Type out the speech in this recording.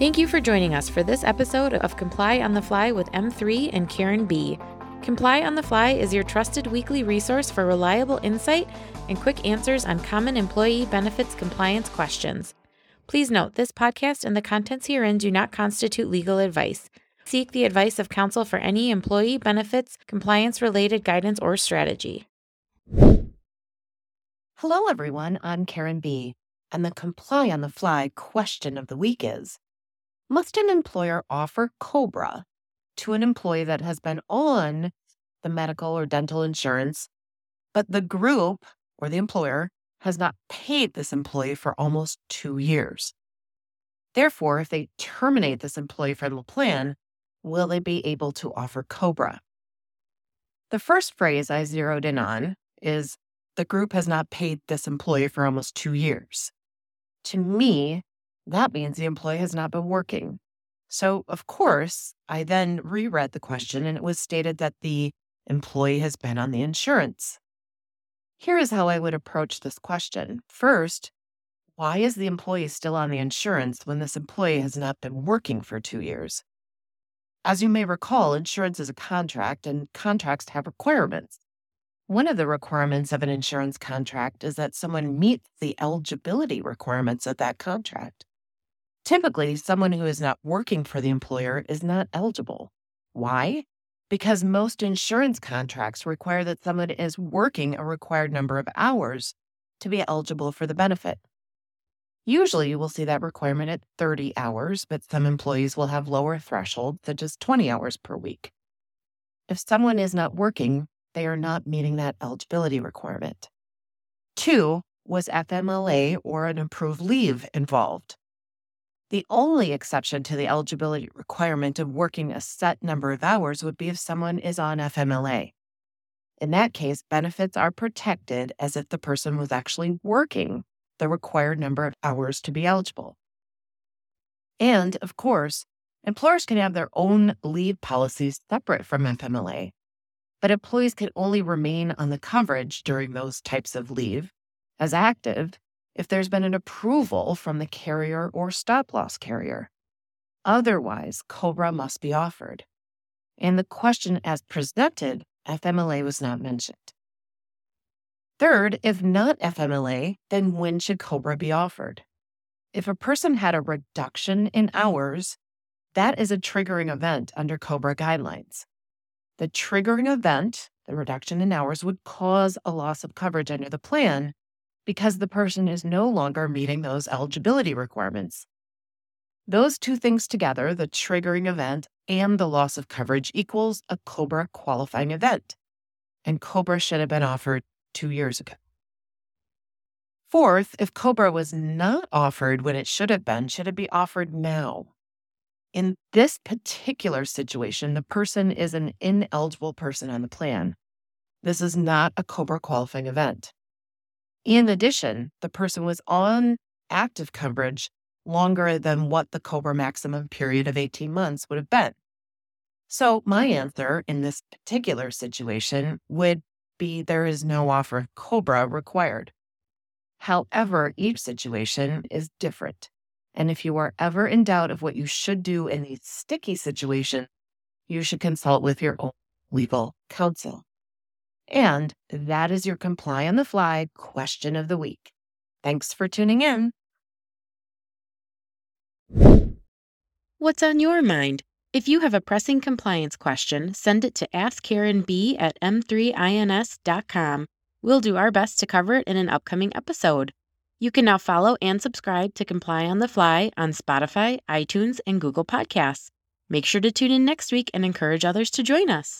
Thank you for joining us for this episode of Comply on the Fly with M3 and Karen B. Comply on the Fly is your trusted weekly resource for reliable insight and quick answers on common employee benefits compliance questions. Please note this podcast and the contents herein do not constitute legal advice. Seek the advice of counsel for any employee benefits, compliance related guidance, or strategy. Hello, everyone. I'm Karen B. And the Comply on the Fly question of the week is Must an employer offer COBRA to an employee that has been on the medical or dental insurance, but the group or the employer has not paid this employee for almost two years? Therefore, if they terminate this employee from the plan, will they be able to offer COBRA? The first phrase I zeroed in on is the group has not paid this employee for almost two years. To me, that means the employee has not been working. So, of course, I then reread the question and it was stated that the employee has been on the insurance. Here is how I would approach this question. First, why is the employee still on the insurance when this employee has not been working for two years? As you may recall, insurance is a contract and contracts have requirements. One of the requirements of an insurance contract is that someone meets the eligibility requirements of that contract. Typically, someone who is not working for the employer is not eligible. Why? Because most insurance contracts require that someone is working a required number of hours to be eligible for the benefit. Usually, you will see that requirement at 30 hours, but some employees will have lower thresholds, such as 20 hours per week. If someone is not working, they are not meeting that eligibility requirement. Two, was FMLA or an approved leave involved? The only exception to the eligibility requirement of working a set number of hours would be if someone is on FMLA. In that case, benefits are protected as if the person was actually working the required number of hours to be eligible. And of course, employers can have their own leave policies separate from FMLA but employees can only remain on the coverage during those types of leave as active if there's been an approval from the carrier or stop loss carrier. Otherwise, COBRA must be offered. In the question as presented, FMLA was not mentioned. Third, if not FMLA, then when should COBRA be offered? If a person had a reduction in hours, that is a triggering event under COBRA guidelines. The triggering event, the reduction in hours, would cause a loss of coverage under the plan because the person is no longer meeting those eligibility requirements. Those two things together, the triggering event and the loss of coverage, equals a COBRA qualifying event. And COBRA should have been offered two years ago. Fourth, if COBRA was not offered when it should have been, should it be offered now? In this particular situation, the person is an ineligible person on the plan. This is not a COBRA qualifying event. In addition, the person was on active coverage longer than what the COBRA maximum period of 18 months would have been. So, my mm-hmm. answer in this particular situation would be there is no offer of COBRA required. However, each situation is different. And if you are ever in doubt of what you should do in these sticky situations, you should consult with your own legal counsel. And that is your comply on the fly question of the week. Thanks for tuning in. What's on your mind? If you have a pressing compliance question, send it to askkarenb at m3ins.com. We'll do our best to cover it in an upcoming episode. You can now follow and subscribe to Comply on the Fly on Spotify, iTunes, and Google Podcasts. Make sure to tune in next week and encourage others to join us.